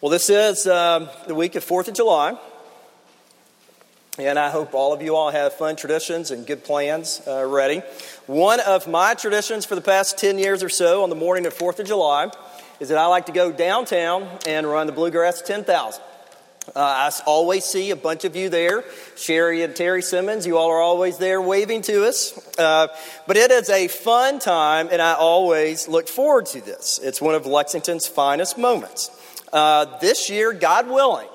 Well, this is um, the week of 4th of July, and I hope all of you all have fun traditions and good plans uh, ready. One of my traditions for the past 10 years or so on the morning of 4th of July is that I like to go downtown and run the Bluegrass 10,000. Uh, I always see a bunch of you there. Sherry and Terry Simmons, you all are always there waving to us. Uh, but it is a fun time, and I always look forward to this. It's one of Lexington's finest moments. Uh, this year, God willing,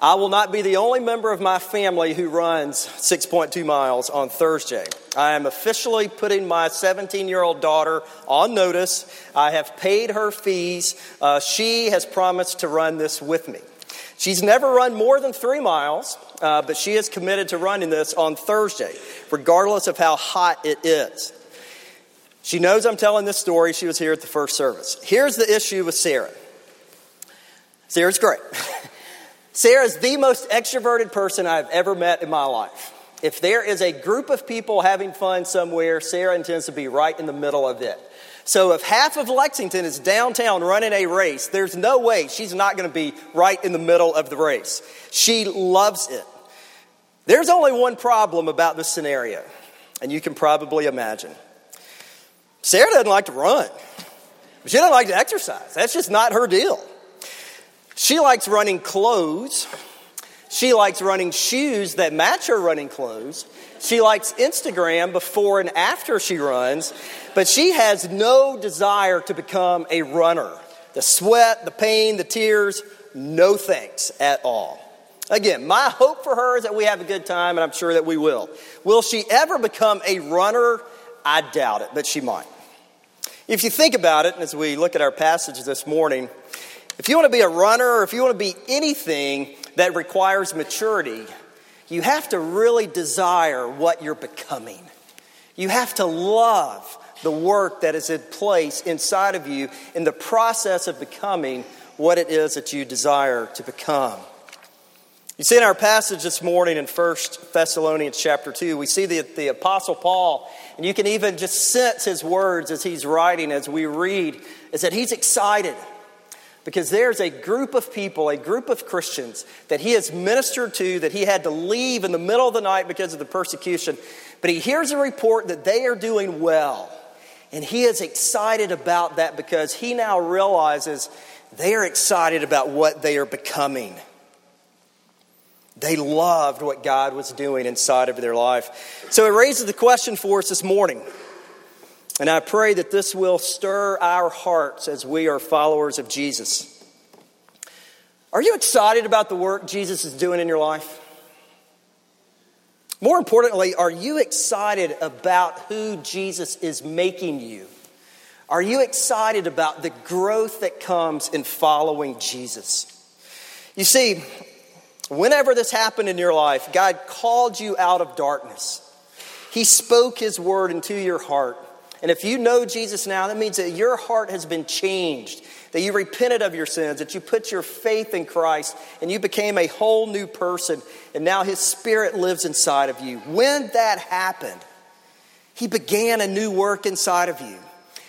I will not be the only member of my family who runs 6.2 miles on Thursday. I am officially putting my 17 year old daughter on notice. I have paid her fees. Uh, she has promised to run this with me. She's never run more than three miles, uh, but she is committed to running this on Thursday, regardless of how hot it is. She knows I'm telling this story. She was here at the first service. Here's the issue with Sarah. Sarah's great. Sarah's the most extroverted person I've ever met in my life. If there is a group of people having fun somewhere, Sarah intends to be right in the middle of it. So if half of Lexington is downtown running a race, there's no way she's not going to be right in the middle of the race. She loves it. There's only one problem about this scenario, and you can probably imagine. Sarah doesn't like to run. She doesn't like to exercise. That's just not her deal. She likes running clothes. She likes running shoes that match her running clothes. She likes Instagram before and after she runs, but she has no desire to become a runner. The sweat, the pain, the tears, no thanks at all. Again, my hope for her is that we have a good time, and I'm sure that we will. Will she ever become a runner? I doubt it, but she might. If you think about it, and as we look at our passage this morning, if you want to be a runner or if you want to be anything that requires maturity, you have to really desire what you're becoming. You have to love the work that is in place inside of you in the process of becoming what it is that you desire to become. You see in our passage this morning in 1 Thessalonians chapter 2, we see the, the Apostle Paul, and you can even just sense his words as he's writing, as we read, is that he's excited because there's a group of people, a group of Christians that he has ministered to that he had to leave in the middle of the night because of the persecution. But he hears a report that they are doing well. And he is excited about that because he now realizes they are excited about what they are becoming. They loved what God was doing inside of their life. So it raises the question for us this morning and I pray that this will stir our hearts as we are followers of Jesus. Are you excited about the work Jesus is doing in your life? More importantly, are you excited about who Jesus is making you? Are you excited about the growth that comes in following Jesus? You see, whenever this happened in your life, God called you out of darkness. He spoke His word into your heart. And if you know Jesus now, that means that your heart has been changed, that you repented of your sins, that you put your faith in Christ, and you became a whole new person, and now His Spirit lives inside of you. When that happened, He began a new work inside of you.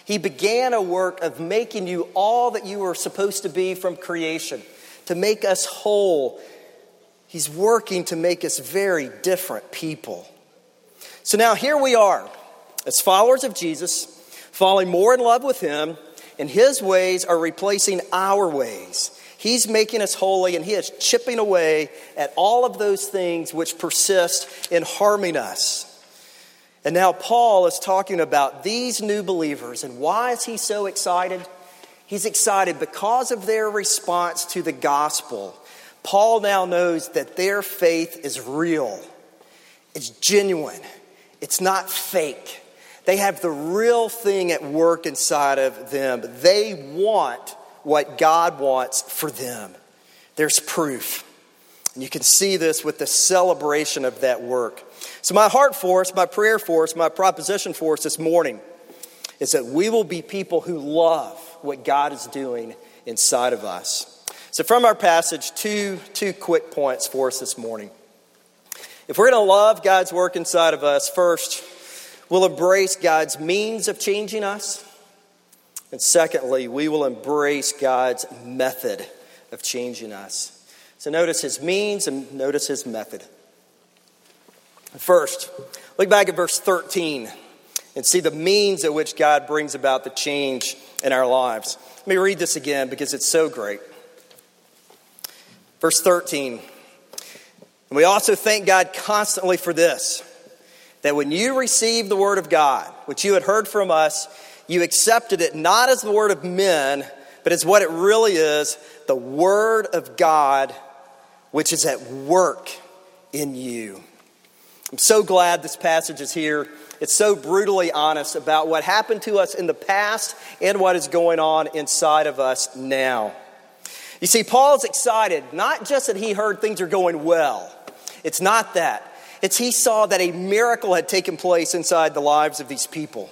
He began a work of making you all that you were supposed to be from creation, to make us whole. He's working to make us very different people. So now here we are as followers of Jesus, falling more in love with Him, and His ways are replacing our ways. He's making us holy, and He is chipping away at all of those things which persist in harming us. And now Paul is talking about these new believers, and why is he so excited? He's excited because of their response to the gospel. Paul now knows that their faith is real, it's genuine, it's not fake. They have the real thing at work inside of them. They want what God wants for them. There's proof. And you can see this with the celebration of that work. So, my heart for us, my prayer for us, my proposition for us this morning is that we will be people who love what God is doing inside of us. So, from our passage, two, two quick points for us this morning. If we're going to love God's work inside of us, first, We'll embrace God's means of changing us. And secondly, we will embrace God's method of changing us. So notice his means and notice his method. First, look back at verse 13 and see the means at which God brings about the change in our lives. Let me read this again because it's so great. Verse 13. And we also thank God constantly for this that when you received the word of God, which you had heard from us, you accepted it not as the word of men, but as what it really is the word of God, which is at work in you. I'm so glad this passage is here. It's so brutally honest about what happened to us in the past and what is going on inside of us now. You see, Paul's excited, not just that he heard things are going well, it's not that. It's he saw that a miracle had taken place inside the lives of these people.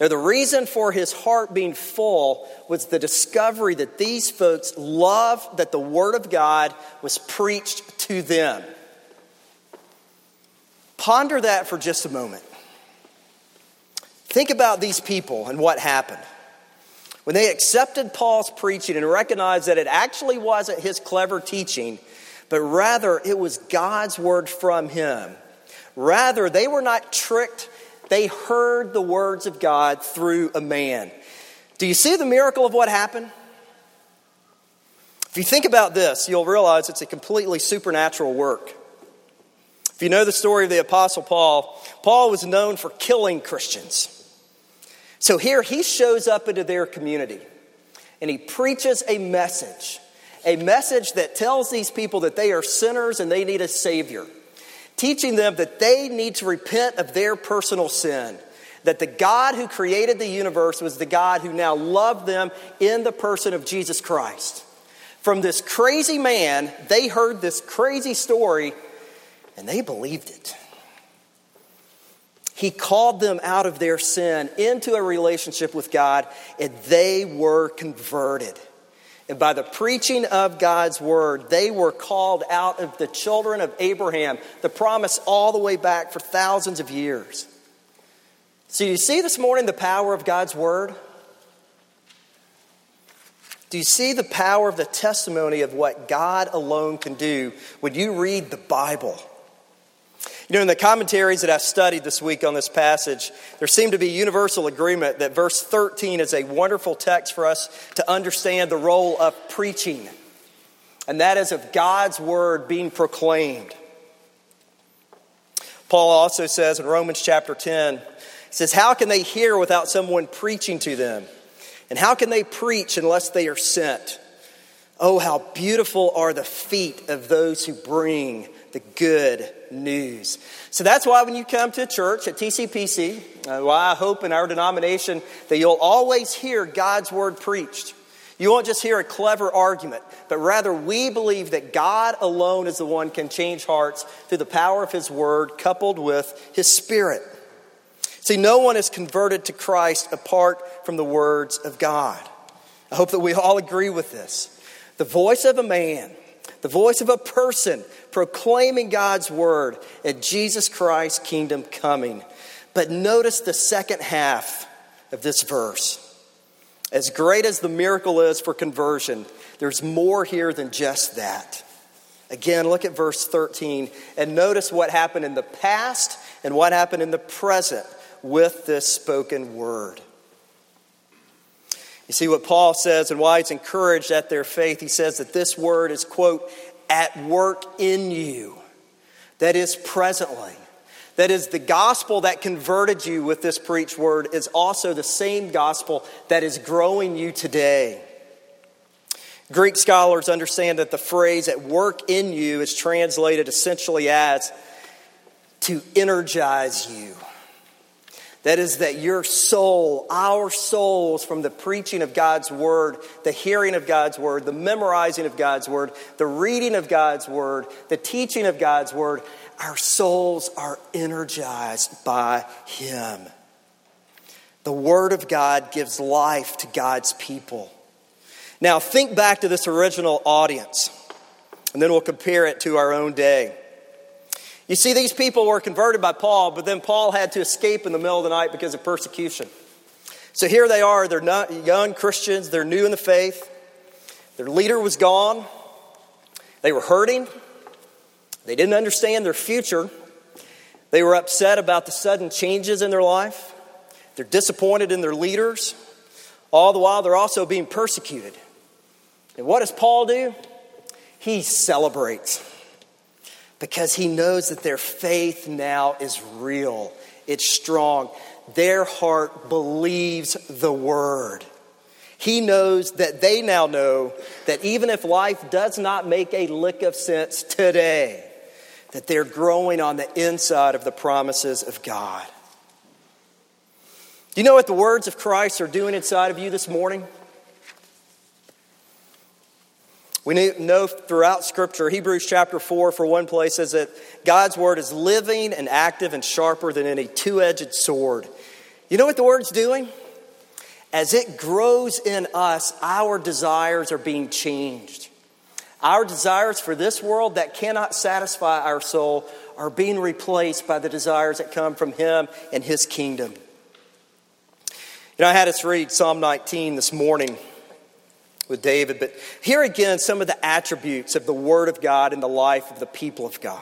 Now, the reason for his heart being full was the discovery that these folks loved that the Word of God was preached to them. Ponder that for just a moment. Think about these people and what happened. When they accepted Paul's preaching and recognized that it actually wasn't his clever teaching, but rather it was God's word from him. Rather, they were not tricked, they heard the words of God through a man. Do you see the miracle of what happened? If you think about this, you'll realize it's a completely supernatural work. If you know the story of the Apostle Paul, Paul was known for killing Christians. So here he shows up into their community and he preaches a message a message that tells these people that they are sinners and they need a Savior, teaching them that they need to repent of their personal sin. That the God who created the universe was the God who now loved them in the person of Jesus Christ. From this crazy man, they heard this crazy story and they believed it. He called them out of their sin into a relationship with God, and they were converted. And by the preaching of God's word, they were called out of the children of Abraham, the promise all the way back for thousands of years. So, you see this morning the power of God's word? Do you see the power of the testimony of what God alone can do when you read the Bible? You know, in the commentaries that I've studied this week on this passage, there seemed to be universal agreement that verse 13 is a wonderful text for us to understand the role of preaching, and that is of God's word being proclaimed. Paul also says in Romans chapter 10, he says, How can they hear without someone preaching to them? And how can they preach unless they are sent? Oh, how beautiful are the feet of those who bring the good news. So that's why when you come to church at TCPC, uh, why I hope in our denomination that you'll always hear God's word preached. You won't just hear a clever argument, but rather we believe that God alone is the one can change hearts through the power of his word coupled with his spirit. See, no one is converted to Christ apart from the words of God. I hope that we all agree with this. The voice of a man, the voice of a person proclaiming God's word at Jesus Christ's kingdom coming. But notice the second half of this verse. As great as the miracle is for conversion, there's more here than just that. Again, look at verse 13 and notice what happened in the past and what happened in the present with this spoken word. You see what Paul says and why he's encouraged at their faith. He says that this word is, quote, at work in you. That is presently. That is the gospel that converted you with this preached word is also the same gospel that is growing you today. Greek scholars understand that the phrase at work in you is translated essentially as to energize you. That is, that your soul, our souls, from the preaching of God's word, the hearing of God's word, the memorizing of God's word, the reading of God's word, the teaching of God's word, our souls are energized by Him. The Word of God gives life to God's people. Now, think back to this original audience, and then we'll compare it to our own day. You see, these people were converted by Paul, but then Paul had to escape in the middle of the night because of persecution. So here they are, they're not young Christians, they're new in the faith. Their leader was gone. They were hurting. They didn't understand their future. They were upset about the sudden changes in their life. They're disappointed in their leaders. All the while, they're also being persecuted. And what does Paul do? He celebrates because he knows that their faith now is real, it's strong. Their heart believes the word. He knows that they now know that even if life does not make a lick of sense today, that they're growing on the inside of the promises of God. Do you know what the words of Christ are doing inside of you this morning? We know throughout Scripture, Hebrews chapter 4, for one place, says that God's word is living and active and sharper than any two edged sword. You know what the word's doing? As it grows in us, our desires are being changed. Our desires for this world that cannot satisfy our soul are being replaced by the desires that come from Him and His kingdom. You know, I had us read Psalm 19 this morning with David, but here again some of the attributes of the Word of God in the life of the people of God.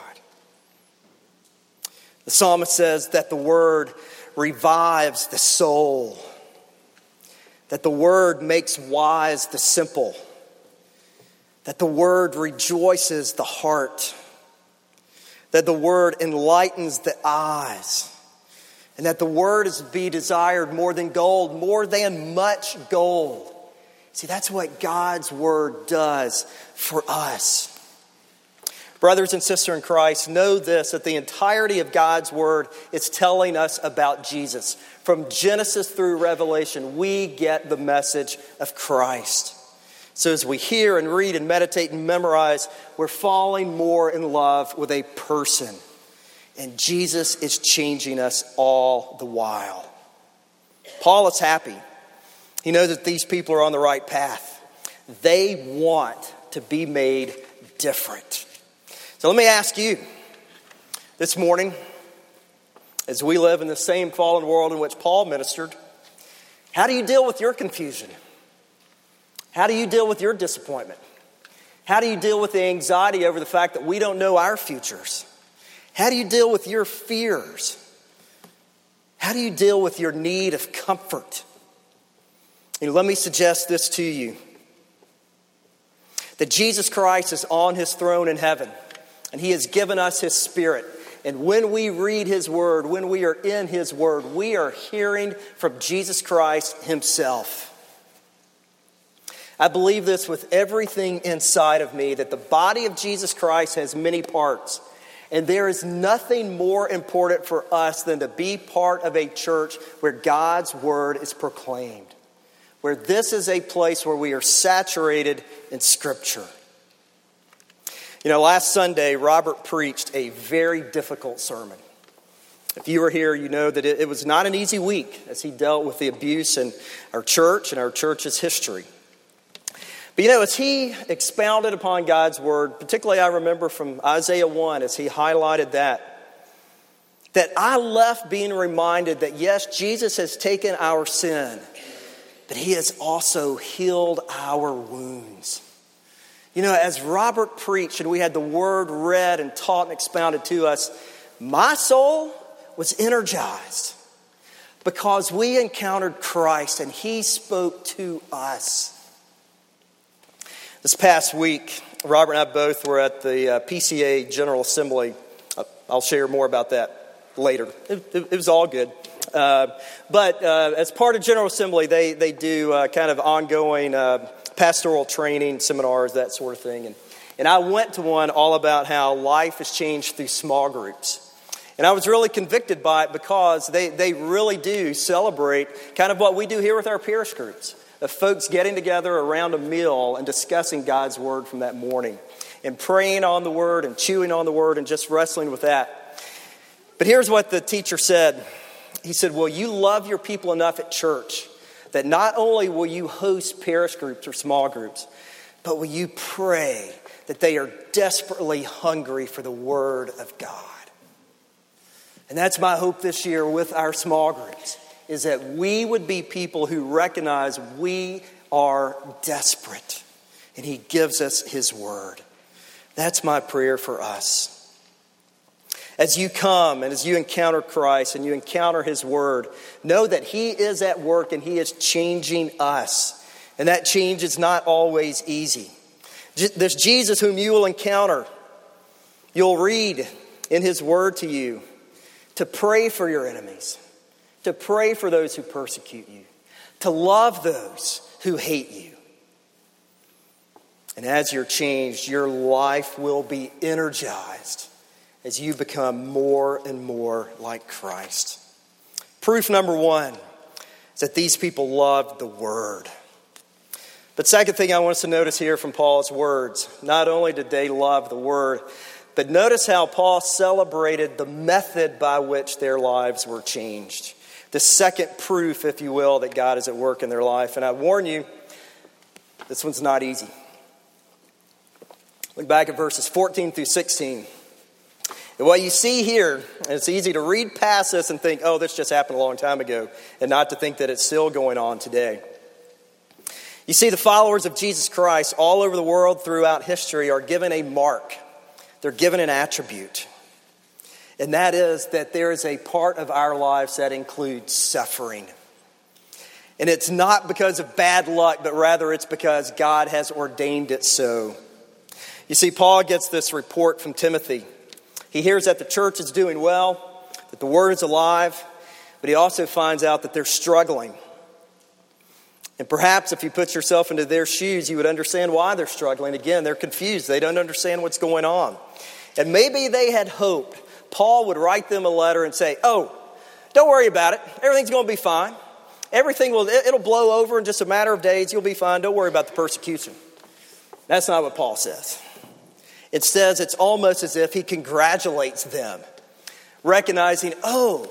The psalmist says that the Word revives the soul, that the Word makes wise the simple, that the Word rejoices the heart, that the Word enlightens the eyes and that the word is to be desired more than gold, more than much gold. See, that's what God's word does for us. Brothers and sisters in Christ, know this that the entirety of God's word is telling us about Jesus. From Genesis through Revelation, we get the message of Christ. So as we hear and read and meditate and memorize, we're falling more in love with a person. And Jesus is changing us all the while. Paul is happy. He knows that these people are on the right path. They want to be made different. So let me ask you this morning, as we live in the same fallen world in which Paul ministered, how do you deal with your confusion? How do you deal with your disappointment? How do you deal with the anxiety over the fact that we don't know our futures? How do you deal with your fears? How do you deal with your need of comfort? Let me suggest this to you that Jesus Christ is on his throne in heaven, and he has given us his spirit. And when we read his word, when we are in his word, we are hearing from Jesus Christ himself. I believe this with everything inside of me that the body of Jesus Christ has many parts. And there is nothing more important for us than to be part of a church where God's word is proclaimed, where this is a place where we are saturated in Scripture. You know, last Sunday, Robert preached a very difficult sermon. If you were here, you know that it, was not an easy week as he dealt with the abuse in our church and our church's history. But you know, as he expounded upon God's word, particularly I remember from Isaiah 1 as he highlighted that, that I left being reminded that yes, Jesus has taken our sin, but he has also healed our wounds. You know, as Robert preached and we had the word read and taught and expounded to us, my soul was energized because we encountered Christ and he spoke to us. This past week, Robert and I both were at the uh, PCA General Assembly. Uh, I'll share more about that later. It, it, it was all good. Uh, but uh, as part of General Assembly, they, they do uh, kind of ongoing uh, pastoral training, seminars, that sort of thing. And, and I went to one all about how life has changed through small groups. And I was really convicted by it because they, they really do celebrate kind of what we do here with our parish groups of folks getting together around a meal and discussing God's word from that morning and praying on the word and chewing on the word and just wrestling with that. But here's what the teacher said He said, Well, you love your people enough at church that not only will you host parish groups or small groups, but will you pray that they are desperately hungry for the Word of God? And that's my hope this year with our small groups is that we would be people who recognize we are desperate. And He gives us His word. That's my prayer for us. As you come and as you encounter Christ and you encounter His Word, know that He is at work and He is changing us. And that change is not always easy. This Jesus whom you will encounter, you'll read in His Word to you to pray for your enemies, to pray for those who persecute you, to love those who hate you. And as you're changed, your life will be energized as you become more and more like Christ. Proof number one is that these people loved the Word. But second thing I want us to notice here from Paul's words, not only did they love the Word, but notice how Paul celebrated the method by which their lives were changed. The second proof, if you will, that God is at work in their life. And I warn you, this one's not easy. Look back at verses 14 through 16. And what you see here, and it's easy to read past this and think, oh, this just happened a long time ago, and not to think that it's still going on today. You see, the followers of Jesus Christ all over the world throughout history are given a mark, they're given an attribute. And that is that there is a part of our lives that includes suffering. And it's not because of bad luck, but rather it's because God has ordained it so. You see, Paul gets this report from Timothy. He hears that the church is doing well, that the word is alive, but he also finds out that they're struggling. And perhaps if you put yourself into their shoes, you would understand why they're struggling. Again, they're confused. They don't understand what's going on. And maybe they had hoped Paul would write them a letter and say, Oh, don't worry about it. Everything's going to be fine. Everything will, it'll blow over in just a matter of days. You'll be fine. Don't worry about the persecution. That's not what Paul says. It says it's almost as if he congratulates them, recognizing, oh,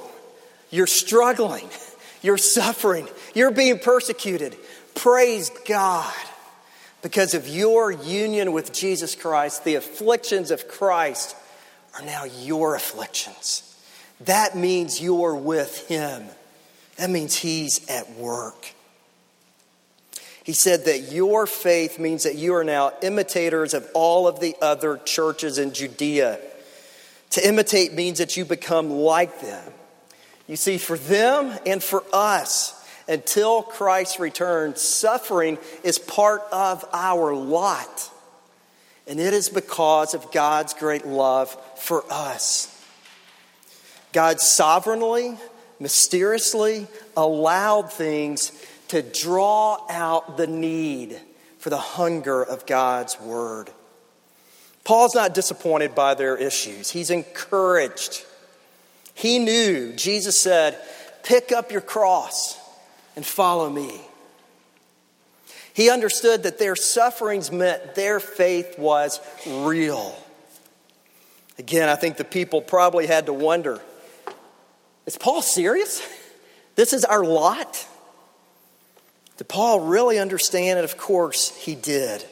you're struggling, you're suffering, you're being persecuted. Praise God. Because of your union with Jesus Christ, the afflictions of Christ are now your afflictions. That means you're with Him. That means He's at work. He said that your faith means that you are now imitators of all of the other churches in Judea. To imitate means that you become like them. You see, for them and for us, until Christ returns, suffering is part of our lot. And it is because of God's great love for us. God sovereignly, mysteriously allowed things to draw out the need for the hunger of God's word. Paul's not disappointed by their issues, he's encouraged. He knew, Jesus said, Pick up your cross and follow me. He understood that their sufferings meant their faith was real. Again, I think the people probably had to wonder is Paul serious? This is our lot? Did Paul really understand? it? of course, he did.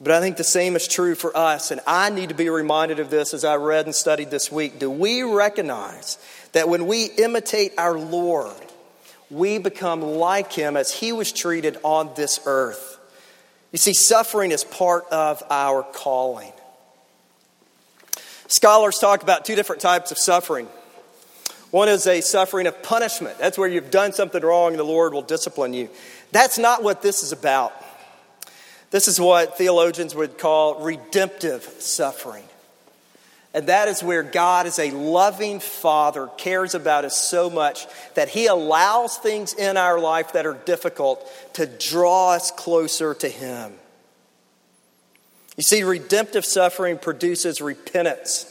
But I think the same is true for us, and I need to be reminded of this as I read and studied this week. Do we recognize that when we imitate our Lord, we become like him as he was treated on this earth? You see, suffering is part of our calling. Scholars talk about two different types of suffering. One is a suffering of punishment. That's where you've done something wrong and the Lord will discipline you. That's not what this is about. This is what theologians would call redemptive suffering. And that is where God, as a loving Father, cares about us so much that He allows things in our life that are difficult to draw us closer to Him. You see, redemptive suffering produces repentance.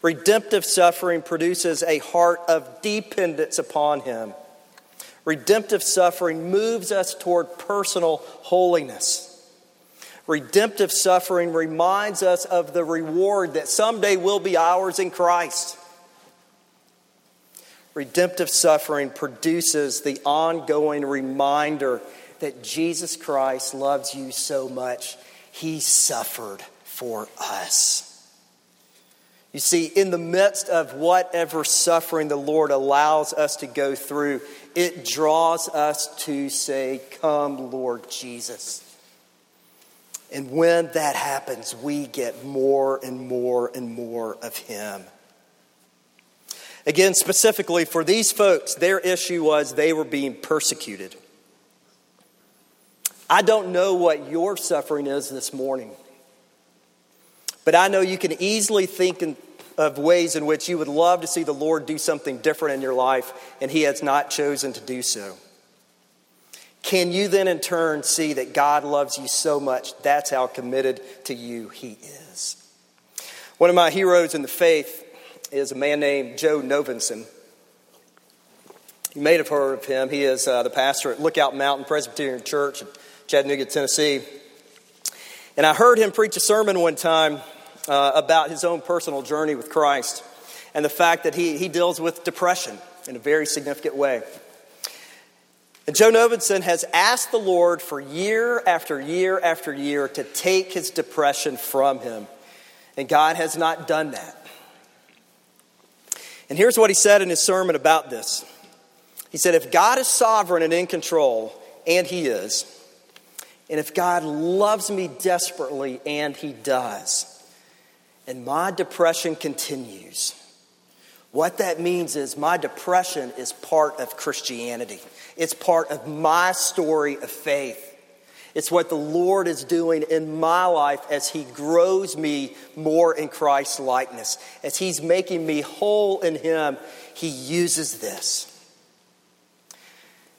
Redemptive suffering produces a heart of dependence upon Him. Redemptive suffering moves us toward personal holiness. Redemptive suffering reminds us of the reward that someday will be ours in Christ. Redemptive suffering produces the ongoing reminder that Jesus Christ loves you so much, He suffered for us. You see, in the midst of whatever suffering the Lord allows us to go through, it draws us to say, Come, Lord Jesus. And when that happens, we get more and more and more of Him. Again, specifically for these folks, their issue was they were being persecuted. I don't know what your suffering is this morning, but I know you can easily think of ways in which you would love to see the Lord do something different in your life, and He has not chosen to do so. Can you then in turn see that God loves you so much? That's how committed to you He is. One of my heroes in the faith is a man named Joe Novenson. You may have heard of him. He is uh, the pastor at Lookout Mountain Presbyterian Church in Chattanooga, Tennessee. And I heard him preach a sermon one time uh, about his own personal journey with Christ and the fact that he, he deals with depression in a very significant way. And Joe Novenson has asked the Lord for year after year after year to take his depression from him. And God has not done that. And here's what he said in his sermon about this He said, If God is sovereign and in control, and he is, and if God loves me desperately, and he does, and my depression continues, what that means is my depression is part of Christianity. It's part of my story of faith. It's what the Lord is doing in my life as He grows me more in Christ's likeness. As He's making me whole in Him, He uses this.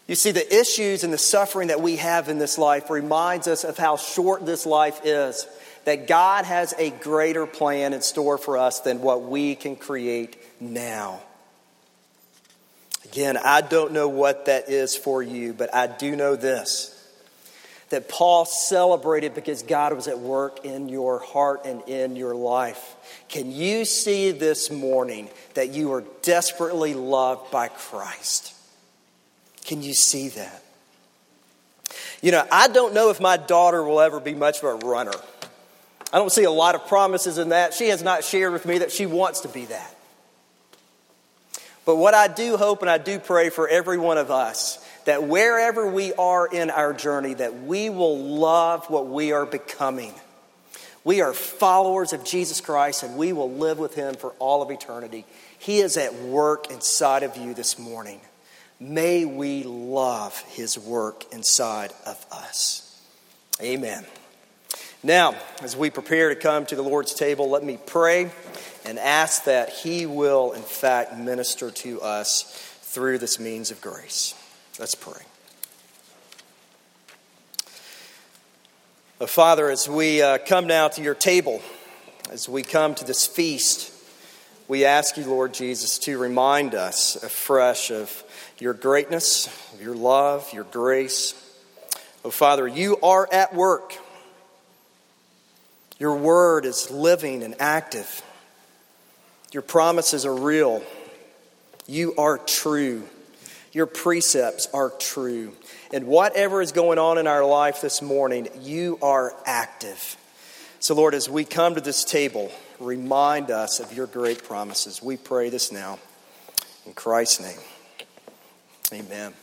You see, the issues and the suffering that we have in this life reminds us of how short this life is. That God has a greater plan in store for us than what we can create now. Again, I don't know what that is for you, but I do know this that Paul celebrated because God was at work in your heart and in your life. Can you see this morning that you are desperately loved by Christ? Can you see that? You know, I don't know if my daughter will ever be much of a runner. I don't see a lot of promises in that. She has not shared with me that she wants to be that. But what I do hope and I do pray for every one of us that wherever we are in our journey, that we will love what we are becoming. We are followers of Jesus Christ and we will live with him for all of eternity. He is at work inside of you this morning. May we love his work inside of us. Amen. Now, as we prepare to come to the Lord's table, let me pray and ask that he will, in fact, minister to us through this means of grace. Let's pray. Father, as we uh, come now to your table, as we come to this feast, we ask you, Lord Jesus, to remind us afresh of your greatness, of your love, your grace. Oh, Father, you are at work. Your word is living and active. Your promises are real. You are true. Your precepts are true. And whatever is going on in our life this morning, you are active. So, Lord, as we come to this table, remind us of your great promises. We pray this now. In Christ's name, amen.